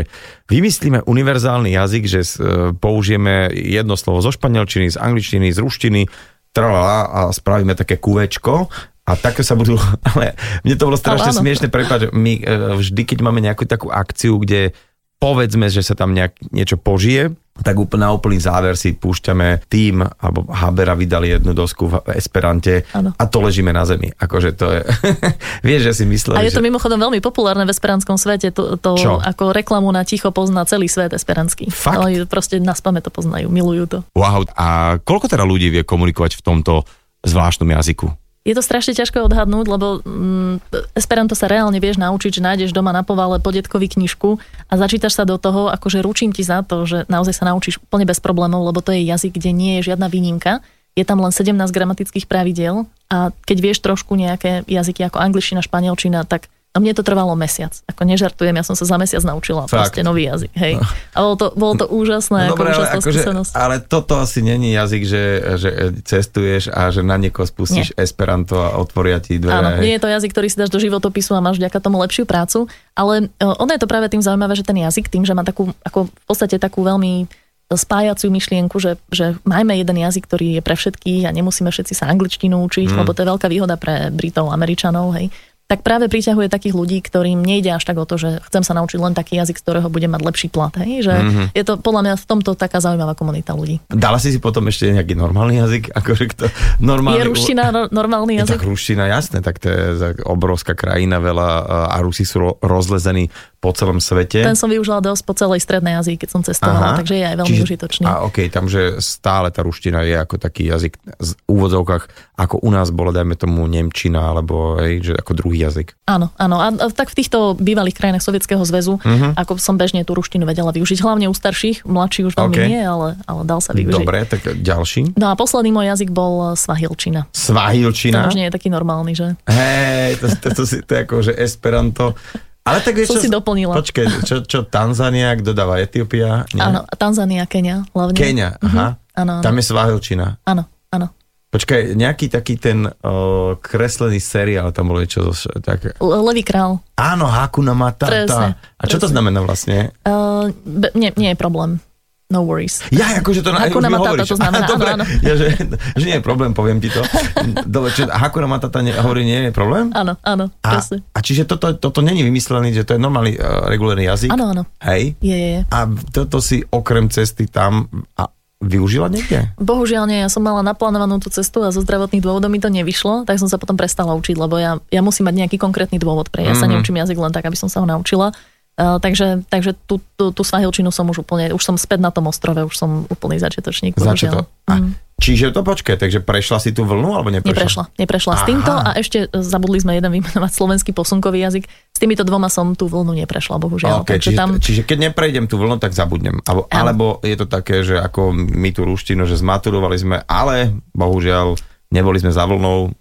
vymyslíme univerzálny jazyk, že e, použijeme jedno slovo zo španielčiny, z angličtiny, z ruštiny, tralala a spravíme také kuvečko a také sa budú, ale mne to bolo strašne smiešne, prepáč, my vždy, keď máme nejakú takú akciu, kde povedzme, že sa tam nejak, niečo požije, tak úplne na úplný záver si púšťame tým, alebo Habera vydali jednu dosku v Esperante ano. a to ležíme na zemi. Akože to je... Vieš, že si myslel, A je to že... mimochodom veľmi populárne v esperantskom svete, to, to ako reklamu na ticho pozná celý svet esperanský. Fakt? Oni proste na spame to poznajú, milujú to. Wow, a koľko teda ľudí vie komunikovať v tomto zvláštnom jazyku? Je to strašne ťažké odhadnúť, lebo mm, Esperanto sa reálne vieš naučiť, že nájdeš doma na povale podetkový knižku a začítaš sa do toho, akože ručím ti za to, že naozaj sa naučíš úplne bez problémov, lebo to je jazyk, kde nie je žiadna výnimka. Je tam len 17 gramatických pravidel a keď vieš trošku nejaké jazyky ako angličtina, španielčina, tak a mne to trvalo mesiac. Ako nežartujem, ja som sa za mesiac naučila Fakt. proste nový jazyk. Hej. A bolo to, bolo to úžasné. No, dobré, ako ale, akože, ale toto asi není jazyk, že, že cestuješ a že na niekoho spustíš nie. Esperanto a otvoria ti dvere. Áno, hej. nie je to jazyk, ktorý si dáš do životopisu a máš vďaka tomu lepšiu prácu, ale e, ono je to práve tým zaujímavé, že ten jazyk tým, že má takú, ako v podstate takú veľmi spájaciu myšlienku, že, že majme jeden jazyk, ktorý je pre všetkých a nemusíme všetci sa angličtinu učiť, mm. lebo to je veľká výhoda pre Britov, Američanov, hej tak práve priťahuje takých ľudí, ktorým nejde až tak o to, že chcem sa naučiť len taký jazyk, z ktorého budem mať lepší plat. Hej? Že mm-hmm. Je to podľa mňa v tomto taká zaujímavá komunita ľudí. Dala si si potom ešte nejaký normálny jazyk? Akože kto, normálny... Je ruština no, normálny jazyk? Je tak ruština, jasné, tak to je obrovská krajina, veľa a Rusi sú rozlezení po celom svete. Ten som využila dosť po celej strednej Azii, keď som cestovala, Aha, takže je aj veľmi čiže, užitočný. A okej, okay, tam, že stále tá ruština je ako taký jazyk v úvodzovkách, ako u nás bolo, dajme tomu, Nemčina, alebo hej, že ako druhý jazyk. Áno, áno. A, tak v týchto bývalých krajinách Sovietskeho zväzu, uh-huh. ako som bežne tú ruštinu vedela využiť, hlavne u starších, mladší už veľmi okay. nie, ale, ale dal sa využiť. Dobre, tak ďalší. No a posledný môj jazyk bol svahilčina. Svahilčina? To už nie je taký normálny, že? Hej, to, to, to, to, to je ako, že Esperanto ale tak vieš, čo, si doplnila. Počkej, čo, čo Tanzania, kto dáva Etiópia? Áno, Tanzania, Kenia hlavne. Kenia, aha. Uh-huh. Áno, áno. Tam je Svahilčina. Áno, áno. Počkaj, nejaký taký ten o, kreslený seriál, tam bolo niečo tak... Levý král. Áno, Hakuna Matata. Presne, A čo presne. to znamená vlastne? Uh, be, nie, nie je problém. No worries. Ja, akože to Hakuna Matata to znamená, Dobre, áno, áno. Ja, že, že nie je problém, poviem ti to. Dobre, čiže Hakuna Matata ne, hovorí, nie je problém? Áno, áno, a, a čiže toto, toto není vymyslený, že to je normálny uh, regulárny jazyk? Áno, áno. Hej? Je, je, je. A toto si okrem cesty tam a využila niekde? Bohužiaľ nie, ja som mala naplánovanú tú cestu a zo zdravotných dôvodov mi to nevyšlo, tak som sa potom prestala učiť, lebo ja, ja musím mať nejaký konkrétny dôvod pre. Ja mm-hmm. sa Mhm. neučím jazyk len tak, aby som sa ho naučila. Uh, takže takže tú, tú, tú svahilčinu som už úplne, už som späť na tom ostrove, už som úplný začiatočník. A, Mm. Čiže to počkaj, takže prešla si tú vlnu alebo neprešla? Neprešla, neprešla. S Aha. týmto a ešte e, zabudli sme jeden vymenovať slovenský posunkový jazyk. S týmito dvoma som tú vlnu neprešla, bohužiaľ. Okay, Takže čiže, tam, čiže keď neprejdem tú vlnu, tak zabudnem. Alebo, alebo je to také, že ako my tú ruštinu, že zmaturovali sme, ale bohužiaľ neboli sme za vlnou.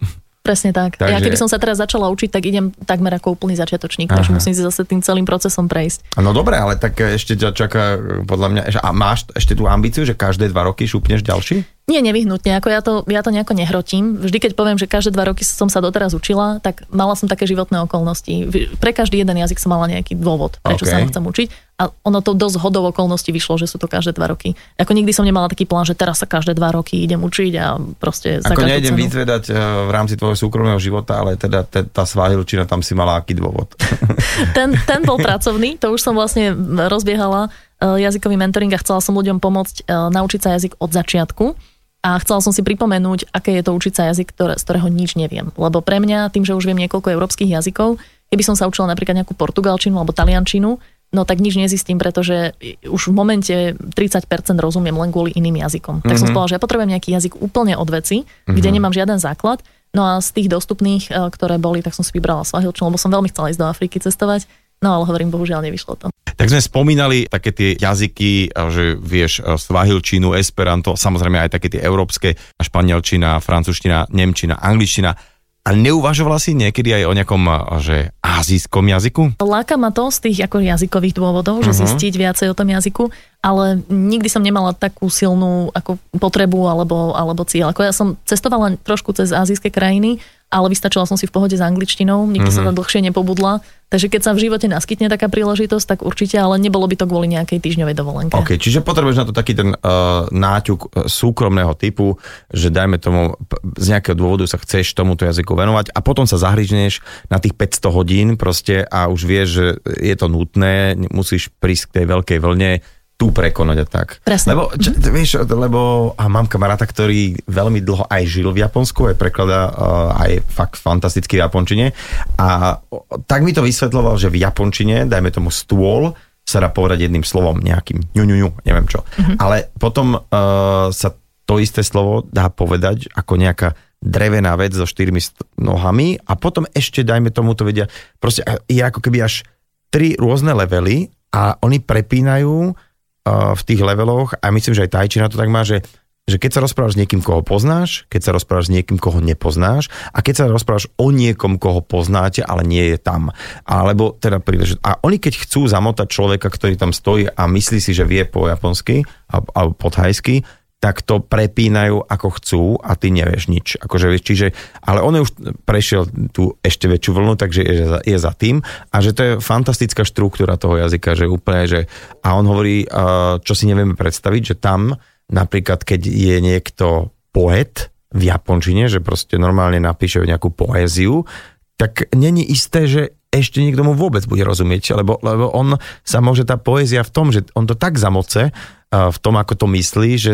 Presne tak. Takže- Ja keby som sa teraz začala učiť, tak idem takmer ako úplný začiatočník, takže Aha. musím si zase tým celým procesom prejsť. No dobre, ale tak ešte ťa čaká podľa mňa, a máš ešte tú ambíciu, že každé dva roky šupneš ďalší? Nie nevyhnutne, ako ja to, ja to nejako nehrotím. Vždy, keď poviem, že každé dva roky som sa doteraz učila, tak mala som také životné okolnosti. Pre každý jeden jazyk som mala nejaký dôvod, prečo OK. sa ho chcem učiť. A ono to dosť hodov okolností vyšlo, že sú to každé dva roky. Ako nikdy som nemala taký plán, že teraz sa každé dva roky idem učiť a proste Ako nejdem cenu. vyzvedať eh, v rámci tvojho súkromného života, ale teda te, tá svahilčina, tam si mala aký dôvod? ten, ten bol pracovný, to už som vlastne rozbiehala e, jazykový mentoring a chcela som ľuďom pomôcť e, naučiť sa jazyk od začiatku. A chcela som si pripomenúť, aké je to učiť sa jazyk, ktoré, z ktorého nič neviem. Lebo pre mňa, tým, že už viem niekoľko európskych jazykov, keby som sa učila napríklad nejakú portugalčinu alebo taliančinu, no tak nič nezistím, pretože už v momente 30% rozumiem len kvôli iným jazykom. Tak som Mhm. povedala, že ja potrebujem nejaký jazyk úplne od veci, kde nemám žiaden základ. No a z tých dostupných, e, ktoré boli, tak som si vybrala svahilčinu, lebo som veľmi chcela ísť do Afriky cestovať. No ale hovorím, bohužiaľ nevyšlo to. Tak sme spomínali také tie jazyky, že vieš, e, svahilčinu, esperanto, samozrejme aj také tie európske, španielčina, francúzština, nemčina, angličtina. A neuvažovala si niekedy aj o nejakom, e, že azijskom jazyku? Láka ma to z tých ako jazykových dôvodov, že Mhm. zistiť viacej o tom jazyku, ale nikdy som nemala takú silnú ako potrebu alebo, alebo cieľ. Ako ja som cestovala trošku cez azijské krajiny, ale vystačila som si v pohode s angličtinou, nikdy Mhm. som tam dlhšie nepobudla, takže keď sa v živote naskytne taká príležitosť, tak určite, ale nebolo by to kvôli nejakej týždňovej dovolenke. OK, čiže potrebuješ na to taký ten uh, náťuk uh, súkromného typu, že dajme tomu, z nejakého dôvodu sa chceš tomuto jazyku venovať a potom sa zahryžneš na tých 500 hodín proste a už vieš, že je to nutné, musíš prísť k tej veľkej vlne, tu prekonať a tak. Presne. Lebo, čo, vieš, lebo a mám kamaráta, ktorý veľmi dlho aj žil v Japonsku, aj prekladá uh, aj fakt fantasticky v japončine a o, tak mi to vysvetloval, že v japončine, dajme tomu stôl, sa dá povedať jedným slovom, nejakým ňu, ňu, ňu, neviem čo. Mm-hmm. Ale potom uh, sa to isté slovo dá povedať ako nejaká drevená vec so štyrmi st- nohami a potom ešte, dajme tomu to vedia, proste uh, je ako keby až tri rôzne levely a oni prepínajú v tých leveloch a myslím, že aj tajčina to tak má, že že keď sa rozprávaš s niekým, koho poznáš, keď sa rozprávaš s niekým, koho nepoznáš a keď sa rozprávaš o niekom, koho poznáte, ale nie je tam. Alebo teda príliš. A oni keď chcú zamotať človeka, ktorý tam stojí a myslí si, že vie po japonsky alebo po thajsky, tak to prepínajú ako chcú a ty nevieš nič. Akože, čiže, ale on už prešiel tú ešte väčšiu vlnu, takže je za, je za tým a že to je fantastická štruktúra toho jazyka, že úplne, že a on hovorí, čo si nevieme predstaviť, že tam napríklad, keď je niekto poet v japončine, že proste normálne napíše nejakú poéziu, tak není isté, že ešte niekto mu vôbec bude rozumieť, lebo, lebo on sa môže tá poézia v tom, že on to tak zamoce, v tom, ako to myslí, že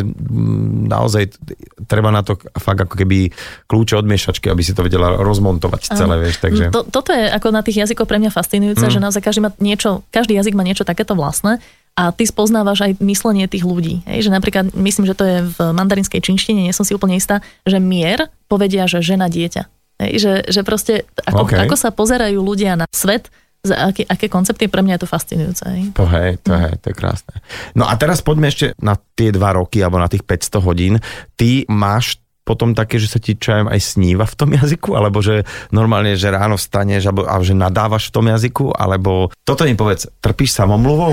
naozaj treba na to fakt ako keby kľúče od miešačky, aby si to vedela rozmontovať celé, vieš, takže... To, toto je ako na tých jazykoch pre mňa fascinujúce, Mm. že naozaj každý, má niečo, každý jazyk má niečo takéto vlastné a ty spoznávaš aj myslenie tých ľudí. Hej? Že napríklad, myslím, že to je v mandarinskej činštine, nie som si úplne istá, že mier povedia, že žena dieťa. Hej? Že, že proste, ako, OK. ako sa pozerajú ľudia na svet, aké, aké koncepty, pre mňa je to fascinujúce. Hej? To hej, to hej, to je krásne. No a teraz poďme ešte na tie dva roky, alebo na tých 500 hodín. Ty máš potom také, že sa ti čajem aj sníva v tom jazyku, alebo že normálne, že ráno vstaneš alebo, a že nadávaš v tom jazyku, alebo toto mi povedz, trpíš samomluvou?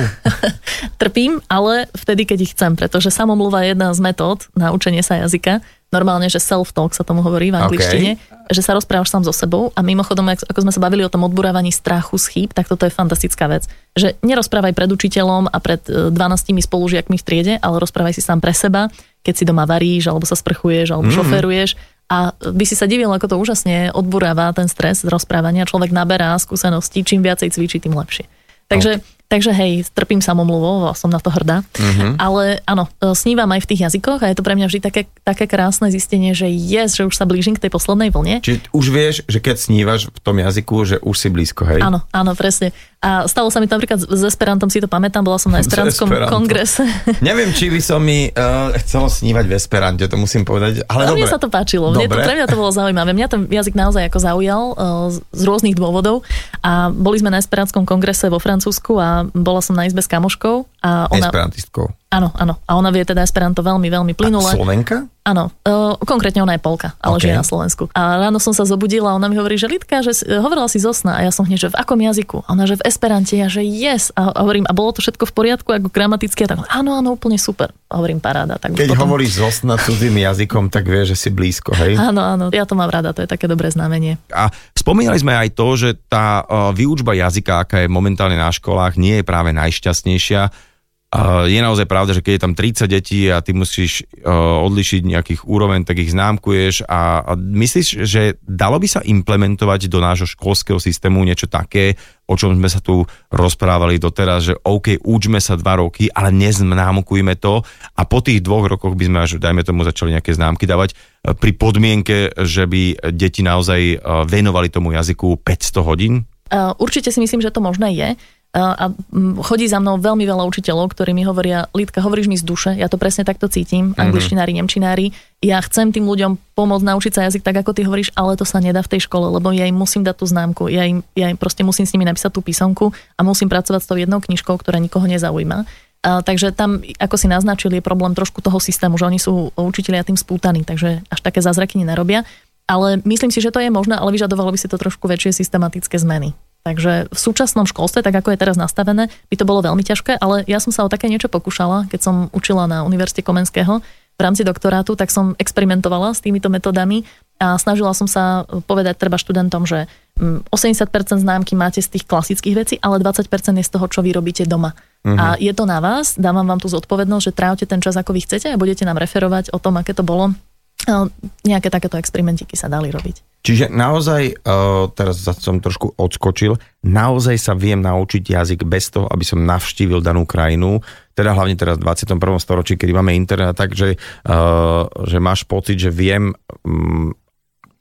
Trpím, ale vtedy, keď ich chcem, pretože samomluva je jedna z metód na učenie sa jazyka. Normálne, že self-talk sa tomu hovorí v angličtine, okay. že sa rozprávaš sám so sebou a mimochodom, ak- ako sme sa bavili o tom odburávaní strachu z chýb, tak toto je fantastická vec. Že nerozprávaj pred učiteľom a pred e, 12 spolužiakmi v triede, ale rozprávaj si sám pre seba, keď si doma varíš, alebo sa sprchuješ, alebo mm. šoferuješ. A by si sa divil, ako to úžasne odburáva ten stres z rozprávania. Človek naberá skúsenosti, čím viacej cvičí, tým lepšie. Takže, okay. Takže hej, trpím samomluvou, som na to hrdá. Mhm. Ale áno, e, snívam aj v tých jazykoch a je to pre mňa vždy také, také krásne zistenie, že yes, že už sa blížim k tej poslednej vlne. Čiže už vieš, že keď snívaš v tom jazyku, že už si blízko, hej? Áno, áno, presne. A stalo sa mi to napríklad s Esperantom, si to pamätám, bola som na Esperantskom kongrese. Neviem, či by som mi uh, chcelo snívať v Esperante, to musím povedať, ale dobre. mne sa to páčilo. Mne to, Dobre. pre mňa to bolo zaujímavé. Mňa ten jazyk naozaj ako zaujal uh, z rôznych dôvodov. A boli sme na Esperantskom kongrese vo Francúzsku a bola som na izbe s kamoškou. A ona, Esperantistkou. áno, áno. A ona vie teda Esperanto veľmi, veľmi plynule. Slovenka? Áno, uh, konkrétne ona je Polka, ale Ok. žije na Slovensku. A ráno som sa zobudila a ona mi hovorí, že Lidka, že si- hovorila si zo sna. A ja som hneď, že v akom jazyku? A ona, že v Esperante. Ja, že yes. A hovorím, a bolo to všetko v poriadku, ako gramaticky? A tak, áno, áno, úplne super. A hovorím, paráda. Tak Keď potom... hovoríš zo sna cudzým jazykom, tak vieš, že si blízko, hej? Áno, áno, ja to mám rada, to je také dobré znamenie. A spomínali sme aj to, že tá uh, výučba jazyka, aká je momentálne na školách, nie je práve najšťastnejšia. Je naozaj pravda, že keď je tam 30 detí a ty musíš uh, odlišiť nejakých úroveň, tak ich známkuješ a, myslíš, že dalo by sa implementovať do nášho školského systému niečo také, o čom sme sa tu rozprávali doteraz, že OK, učme sa dva roky, ale neznámkujme to a po tých dvoch rokoch by sme až, dajme tomu, začali nejaké známky dávať uh, pri podmienke, že by deti naozaj uh, venovali tomu jazyku 500 hodín? Určite si myslím, že to možné je. A chodí za mnou veľmi veľa učiteľov, ktorí mi hovoria, Lidka, hovoríš mi z duše, ja to presne takto cítim, Mhm. angličtinári, nemčinári, ja chcem tým ľuďom pomôcť naučiť sa jazyk tak, ako ty hovoríš, ale to sa nedá v tej škole, lebo ja im musím dať tú známku, ja im, ja im proste musím s nimi napísať tú písomku a musím pracovať s tou jednou knižkou, ktorá nikoho nezaujíma. A, takže tam, ako si naznačili, je problém trošku toho systému, že oni sú učiteľia tým spútaní, takže až také zázraky nerobia. Ale myslím si, že to je možné, ale vyžadovalo by si to trošku väčšie systematické zmeny. Takže v súčasnom školstve, tak ako je teraz nastavené, by to bolo veľmi ťažké, ale ja som sa o také niečo pokúšala, keď som učila na Univerzite Komenského v rámci doktorátu, tak som experimentovala s týmito metodami a snažila som sa povedať treba študentom, že mm, 80% známky máte z tých klasických vecí, ale 20% je z toho, čo vy robíte doma. Mhm. A je to na vás, dávam vám tú zodpovednosť, že trávte ten čas, ako vy chcete a budete nám referovať o tom, aké to bolo. Nejaké takéto experimentiky sa dali robiť. Čiže naozaj, uh, teraz som trošku odskočil, naozaj sa viem naučiť jazyk bez toho, aby som navštívil danú krajinu, teda hlavne teraz v 21. storočí, kedy máme internet, takže uh, že máš pocit, že viem um,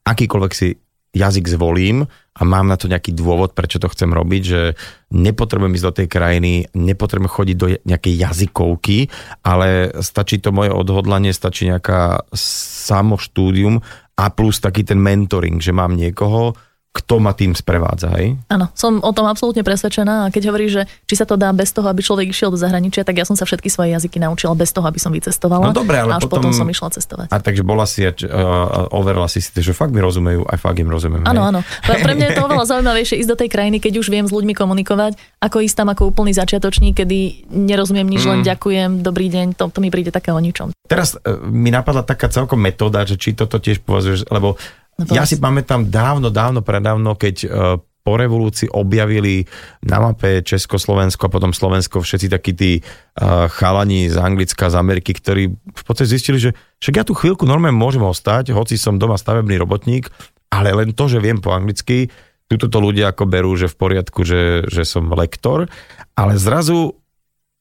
akýkoľvek si jazyk zvolím a mám na to nejaký dôvod, prečo to chcem robiť, že nepotrebujem ísť do tej krajiny, nepotrebujem chodiť do nejakej jazykovky, ale stačí to moje odhodlanie, stačí nejaká samoštúdium a plus taký ten mentoring, že mám niekoho, kto ma tým sprevádza, hej? Áno, som o tom absolútne presvedčená a keď hovoríš, že či sa to dá bez toho, aby človek išiel do zahraničia, tak ja som sa všetky svoje jazyky naučila bez toho, aby som vycestovala. No dobre, ale a až potom- potom... som išla cestovať. A takže bola si, uh, overila si si, že fakt mi rozumejú, aj fakt im rozumiem. Áno, áno. Pre pre mňa je to oveľa zaujímavejšie ísť do tej krajiny, keď už viem s ľuďmi komunikovať, ako ísť tam ako úplný začiatočník, kedy nerozumiem nič, Mm. len ďakujem, dobrý deň, to, to mi príde také o ničom. Teraz uh, mi napadla taká celkom metóda, že či toto tiež považuješ, lebo No ja si pamätám dávno, dávno, predávno, keď uh, po revolúcii objavili na mape Československo a potom Slovensko všetci takí tí uh, chalani z Anglicka, z Ameriky, ktorí v podstate zistili, že však ja tu chvíľku normálne môžem ostať, hoci som doma stavebný robotník, ale len to, že viem po anglicky, tuto to ľudia ako berú, že v poriadku, že, že som lektor, ale zrazu,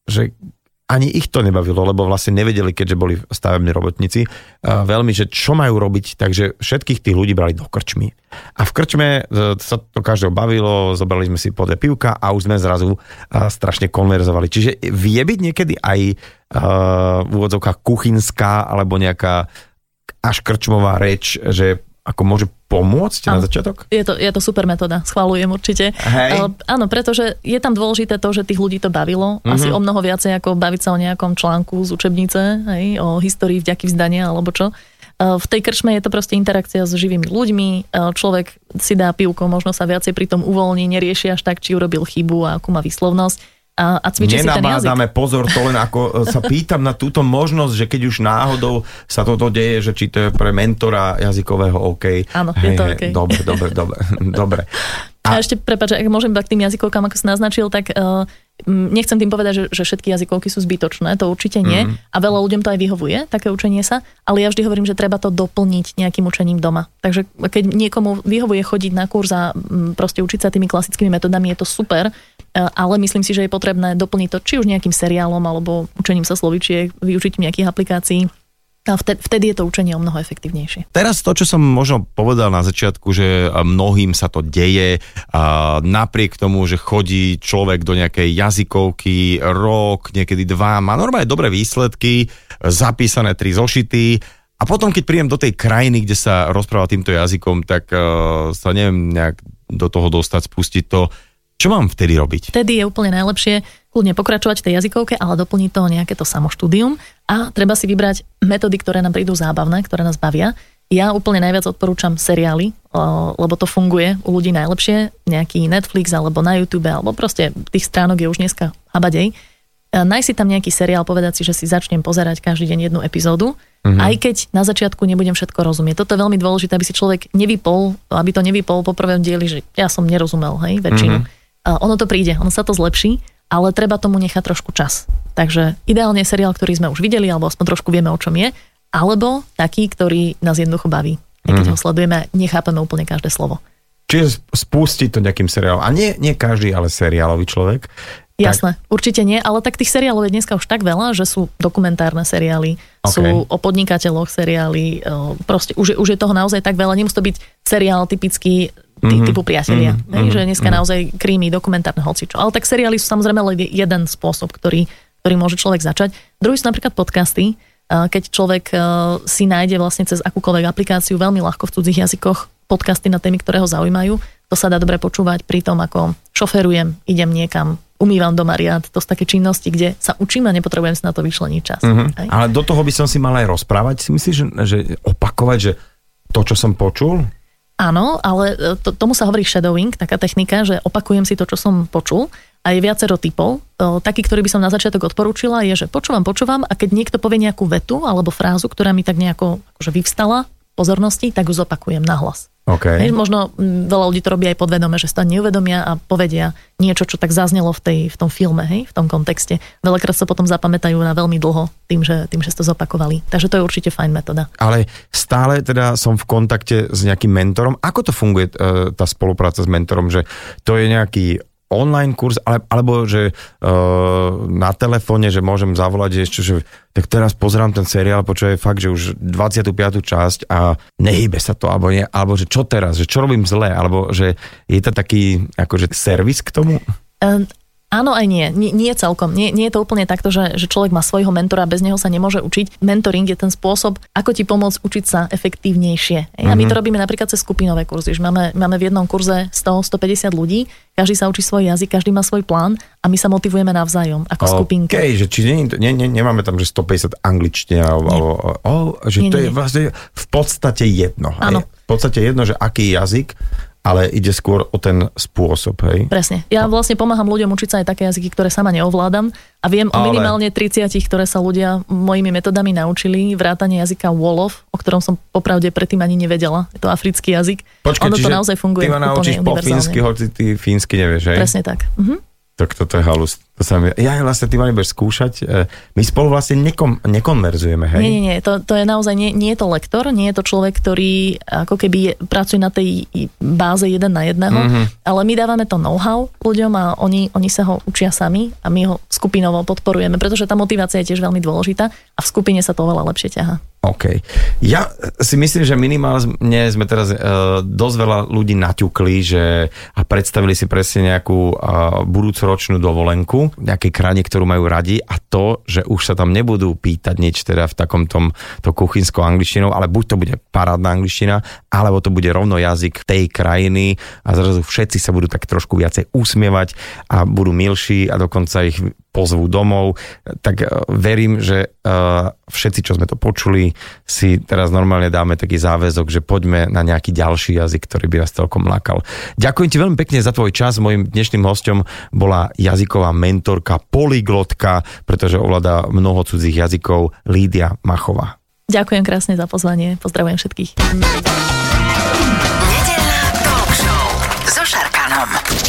že ani ich to nebavilo, lebo vlastne nevedeli, keďže boli stavební robotníci, uh, veľmi, že čo majú robiť, takže všetkých tých ľudí brali do krčmy. A v krčme uh, sa to každého bavilo, zobrali sme si po dve pivka a už sme zrazu uh, strašne konverzovali. Čiže vie byť niekedy aj v úvodzovkách kuchynská alebo nejaká až krčmová reč, že ako môže pomôcť na Áno. začiatok? Je to, je to super metóda, schválujem určite. Hej. Ale, áno, pretože je tam dôležité to, že tých ľudí to bavilo. Mhm. Asi o mnoho viacej ako baviť sa o nejakom článku z učebnice, hej, o histórii vďaky vzdania alebo čo. E, V tej krčme je to proste interakcia s živými ľuďmi. E, Človek si dá pivko, možno sa viacej pri tom uvoľní, nerieši až tak, či urobil chybu a akú má výslovnosť. A, a cvičí si ten jazyk. Pozor, to len ako e, sa pýtam na túto možnosť, že keď už náhodou sa toto deje, že či to je pre mentora jazykového OK. Áno, je to OK. Dobre, dobre, dobre, dobre. A, a ešte, prepáč, ak môžem k tým jazykovkám, ako si naznačil, tak uh, nechcem tým povedať, že, že všetky jazykovky sú zbytočné, to určite nie. Mm. A veľa ľuďom to aj vyhovuje, také učenie sa, ale ja vždy hovorím, že treba to doplniť nejakým učením doma. Takže keď niekomu vyhovuje chodiť na kurz a mm, proste učiť sa tými klasickými metodami, je to super, ale myslím si, že je potrebné doplniť to či už nejakým seriálom alebo učením sa slovičiek, využitím nejakých aplikácií. A vtedy, vtedy je to učenie o mnoho efektívnejšie. Teraz to, čo som možno povedal na začiatku, že mnohým sa to deje, a napriek tomu, že chodí človek do nejakej jazykovky rok, niekedy dva, má normálne dobré výsledky, zapísané tri zošity, a potom, keď príjem do tej krajiny, kde sa rozpráva týmto jazykom, tak uh, sa neviem nejak do toho dostať, spustiť to. Čo mám vtedy robiť? Vtedy je úplne najlepšie kľudne pokračovať v tej jazykovke, ale doplniť to nejaké to samoštúdium a treba si vybrať metódy, ktoré nám prídu zábavné, ktoré nás bavia. Ja úplne najviac odporúčam seriály, lebo to funguje u ľudí najlepšie. Nejaký Netflix alebo na YouTube, alebo proste tých stránok je už dneska habadej. Naj si tam nejaký seriál, povedať si, že si začnem pozerať každý deň jednu epizódu Mm-hmm. Aj keď na začiatku nebudem všetko rozumieť. Toto je veľmi dôležité, aby si človek nevypol, aby to nevypol po prvom dieli, že ja som nerozumel, hej, väčšinu. Mm-hmm. Uh, ono to príde, ono sa to zlepší, ale treba tomu nechať trošku čas. Takže ideálne seriál, ktorý sme už videli, alebo aspoň trošku vieme, o čom je, alebo taký, ktorý nás jednoducho baví. Keď mm-hmm. ho sledujeme, nechápeme úplne každé slovo. Čiže spustiť to nejakým seriálom. A nie, nie každý, ale seriálový človek. Jasné, tak... určite nie, ale tak tých seriálov je dneska už tak veľa, že sú dokumentárne seriály, okay. sú o podnikateľoch seriály, proste už, už je toho naozaj tak veľa, nemusí to byť seriál typický ty, mm-hmm. typu priatelia, mm-hmm. ne? že dneska mm-hmm. naozaj krímy, dokumentárne hocičo. Ale tak seriály sú samozrejme len jeden spôsob, ktorý, ktorý môže človek začať. Druhý sú napríklad podcasty, keď človek si nájde vlastne cez akúkoľvek aplikáciu veľmi ľahko v cudzích jazykoch podcasty na témy, ktoré ho zaujímajú. To sa dá dobre počúvať pri tom, ako šoferujem, idem niekam, umývam doma riad, to sú také činnosti, kde sa učím a nepotrebujem si na to vyčleniť čas. Mm-hmm. Ale do toho by som si mal aj rozprávať, si myslíš, že, že opakovať, že to, čo som počul? Áno, ale e, to, tomu sa hovorí shadowing, taká technika, že opakujem si to, čo som počul a je viacero typov. E, taký, ktorý by som na začiatok odporúčila, je, že počúvam, počúvam a keď niekto povie nejakú vetu alebo frázu, ktorá mi tak nejako akože vyvstala pozornosti, tak ju zopakujem nahlas. Okay. Hej, možno veľa ľudí to robí aj podvedome, že sa neuvedomia a povedia niečo, čo tak zaznelo v, tej, v tom filme, hej, v tom kontexte. Veľakrát sa potom zapamätajú na veľmi dlho tým, že, tým, že ste to zopakovali. Takže to je určite fajn metóda. Ale stále teda som v kontakte s nejakým mentorom. Ako to funguje e, tá spolupráca s mentorom? Že to je nejaký online kurz, ale, alebo že uh, na telefóne, že môžem zavolať ešte, že tak teraz pozerám ten seriál, počuje fakt, že už 25. časť a nehybe sa to, alebo, nie, alebo že čo teraz, že čo robím zle, alebo že je to taký akože servis k tomu? Um, Áno aj nie. nie. Nie celkom. Nie, nie je to úplne takto, že, že človek má svojho mentora, bez neho sa nemôže učiť. Mentoring je ten spôsob, ako ti pomôcť učiť sa efektívnejšie. Mm-hmm. A my to mhm. robíme napríklad cez skupinové kurzy. Máme, máme v jednom kurze 100-150 ľudí, každý sa učí svoj jazyk, každý má svoj plán a my sa motivujeme navzájom ako okay, skupinka. že či nie, nie, nie, nemáme tam, že 150 angličtina, alebo, oh, že nie, to nie, je vlastne v podstate jedno. V podstate jedno, že aký jazyk ale ide skôr o ten spôsob, hej? Presne. Ja vlastne pomáham ľuďom učiť sa aj také jazyky, ktoré sama neovládam a viem ale... o minimálne 30, ktoré sa ľudia mojimi metodami naučili, vrátanie jazyka Wolof, o ktorom som popravde predtým ani nevedela. Je to africký jazyk. Počkej, ono to naozaj funguje ty ma naučíš po fínsky, hoci ty fínsky nevieš, hej? Presne tak. Mhm. Tak toto je halus. To sa mi... Ja vlastne ty ma nebudeš skúšať. E, my spolu vlastne nekom, nekonverzujeme, hej? Nie, nie, nie. To, to je naozaj, nie, nie je to lektor, nie je to človek, ktorý ako keby je, pracuje na tej báze jeden na jedného, mm-hmm. ale my dávame to know-how ľuďom a oni, oni sa ho učia sami a my ho skupinovo podporujeme, pretože tá motivácia je tiež veľmi dôležitá a v skupine sa to oveľa lepšie ťaha. OK. Ja si myslím, že minimálne sme teraz uh, dosť veľa ľudí naťukli že, a predstavili si presne nejakú uh, budúcoročnú dovolenku, nejakej krajine, ktorú majú radi a to, že už sa tam nebudú pýtať nič teda v takom tom to kuchynskou angličtinou, ale buď to bude parádna angličtina, alebo to bude rovno jazyk tej krajiny a zrazu všetci sa budú tak trošku viacej usmievať a budú milší a dokonca ich pozvú domov, tak e, verím, že e, všetci, čo sme to počuli, si teraz normálne dáme taký záväzok, že poďme na nejaký ďalší jazyk, ktorý by vás celkom lákal. Ďakujem ti veľmi pekne za tvoj čas. Mojím dnešným hostom bola jazyková mentorka, polyglotka, pretože ovláda mnoho cudzích jazykov, Lídia Machová. Ďakujem krásne za pozvanie. Pozdravujem všetkých.